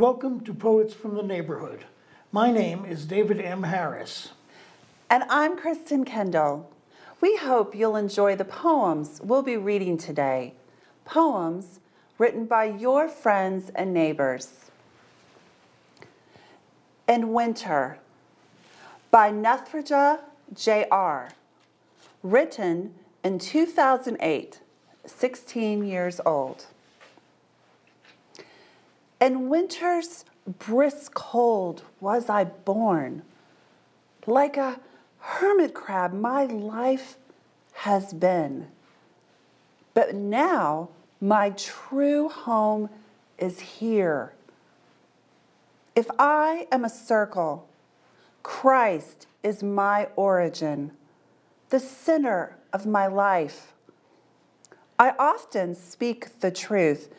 Welcome to Poets from the Neighborhood. My name is David M. Harris. And I'm Kristen Kendall. We hope you'll enjoy the poems we'll be reading today. Poems written by your friends and neighbors. In Winter by Nethraja J.R. Written in 2008, 16 years old. In winter's brisk cold was I born. Like a hermit crab, my life has been. But now my true home is here. If I am a circle, Christ is my origin, the center of my life. I often speak the truth,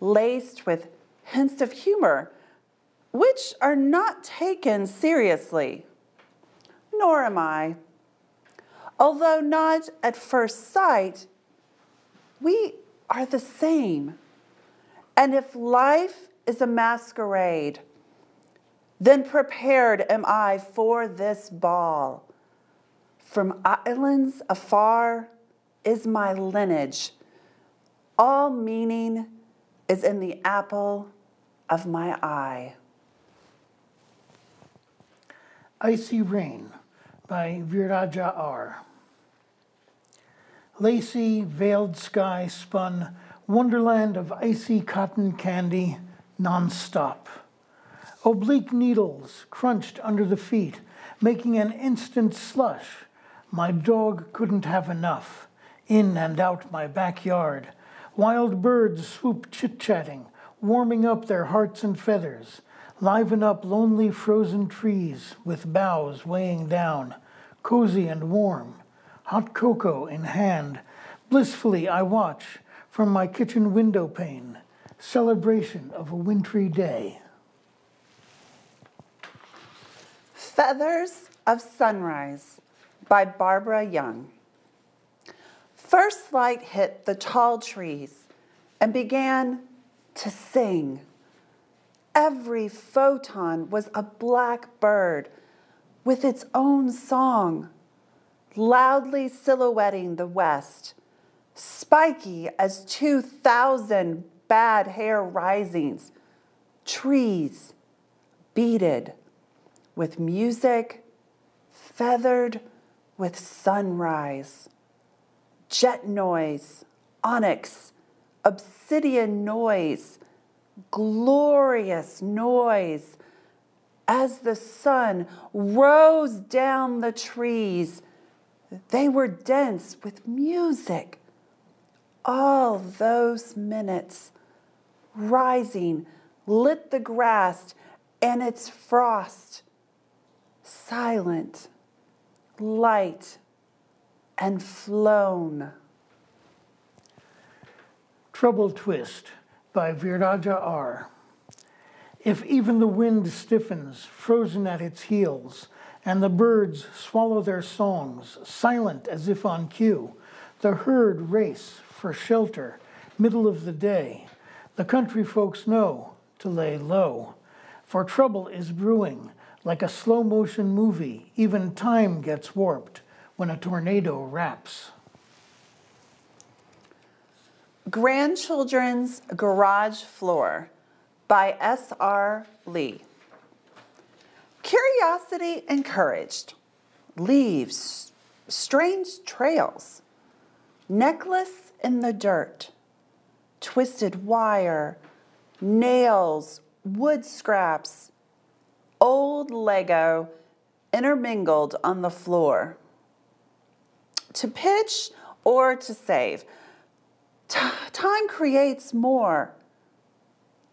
laced with hints of humor which are not taken seriously. Nor am I. Although not at first sight, we are the same. And if life is a masquerade, then prepared am I for this ball. From islands afar is my lineage. All meaning is in the apple of my eye. Icy Rain by Viraja R. Lacy, veiled sky spun, wonderland of icy cotton candy, non-stop. Oblique needles crunched under the feet, making an instant slush. My dog couldn't have enough. In and out my backyard. Wild birds swoop chit-chatting, warming up their hearts and feathers liven up lonely frozen trees with boughs weighing down, cozy and warm, hot cocoa in hand. Blissfully I watch from my kitchen window pane, celebration of a wintry day. Feathers of Sunrise by Barbara Young. First light hit the tall trees and began to sing. Every photon was a black bird with its own song, loudly silhouetting the west, spiky as 2,000 bad hair risings, trees beaded with music, feathered with sunrise, jet noise, onyx, obsidian noise, glorious noise as the sun rose down the trees. They were dense with music. All those minutes rising lit the grass and its frost, silent, light, and flown. Trouble Twist by Viraja R. If even the wind stiffens, frozen at its heels, and the birds swallow their songs, silent as if on cue, the herd race for shelter, middle of the day, the country folks know to lay low, for trouble is brewing, like a slow motion movie, even time gets warped when a tornado raps. Grandchildren's Garage Floor by S.R. Lee. Curiosity encouraged. Leaves, strange trails. Necklace in the dirt. Twisted wire. Nails, wood scraps. Old Lego intermingled on the floor. To pitch or to save time creates more.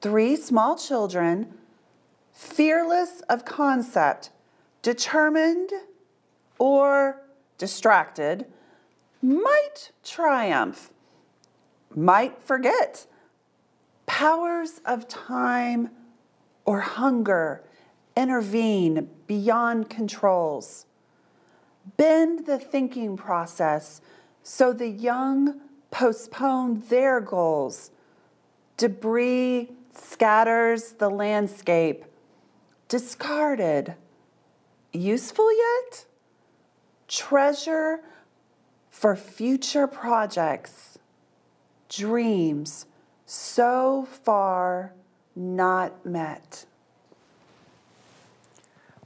Three small children, fearless of concept, determined or distracted, might triumph, might forget. Powers of time or hunger intervene beyond controls. Bend the thinking process so the young postpone their goals. Debris scatters the landscape. Discarded. Useful yet? Treasure for future projects. Dreams so far not met.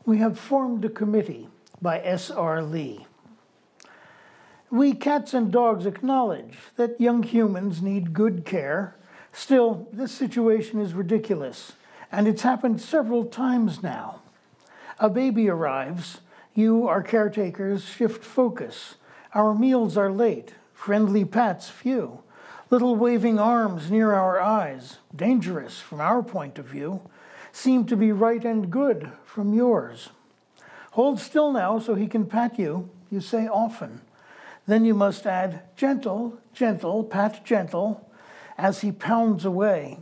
We have formed a committee by S.R. Lee. We cats and dogs acknowledge that young humans need good care. Still, this situation is ridiculous, and it's happened several times now. A baby arrives, you, our caretakers, shift focus. Our meals are late, friendly pats few, little waving arms near our eyes, dangerous from our point of view, seem to be right and good from yours. Hold still now so he can pat you, you say often. Then you must add, gentle, gentle, pat gentle, as he pounds away.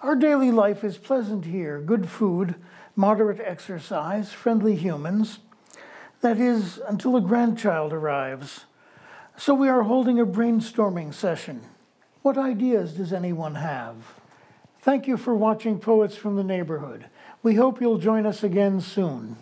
Our daily life is pleasant here good food, moderate exercise, friendly humans. That is, until a grandchild arrives. So we are holding a brainstorming session. What ideas does anyone have? Thank you for watching Poets from the Neighborhood. We hope you'll join us again soon.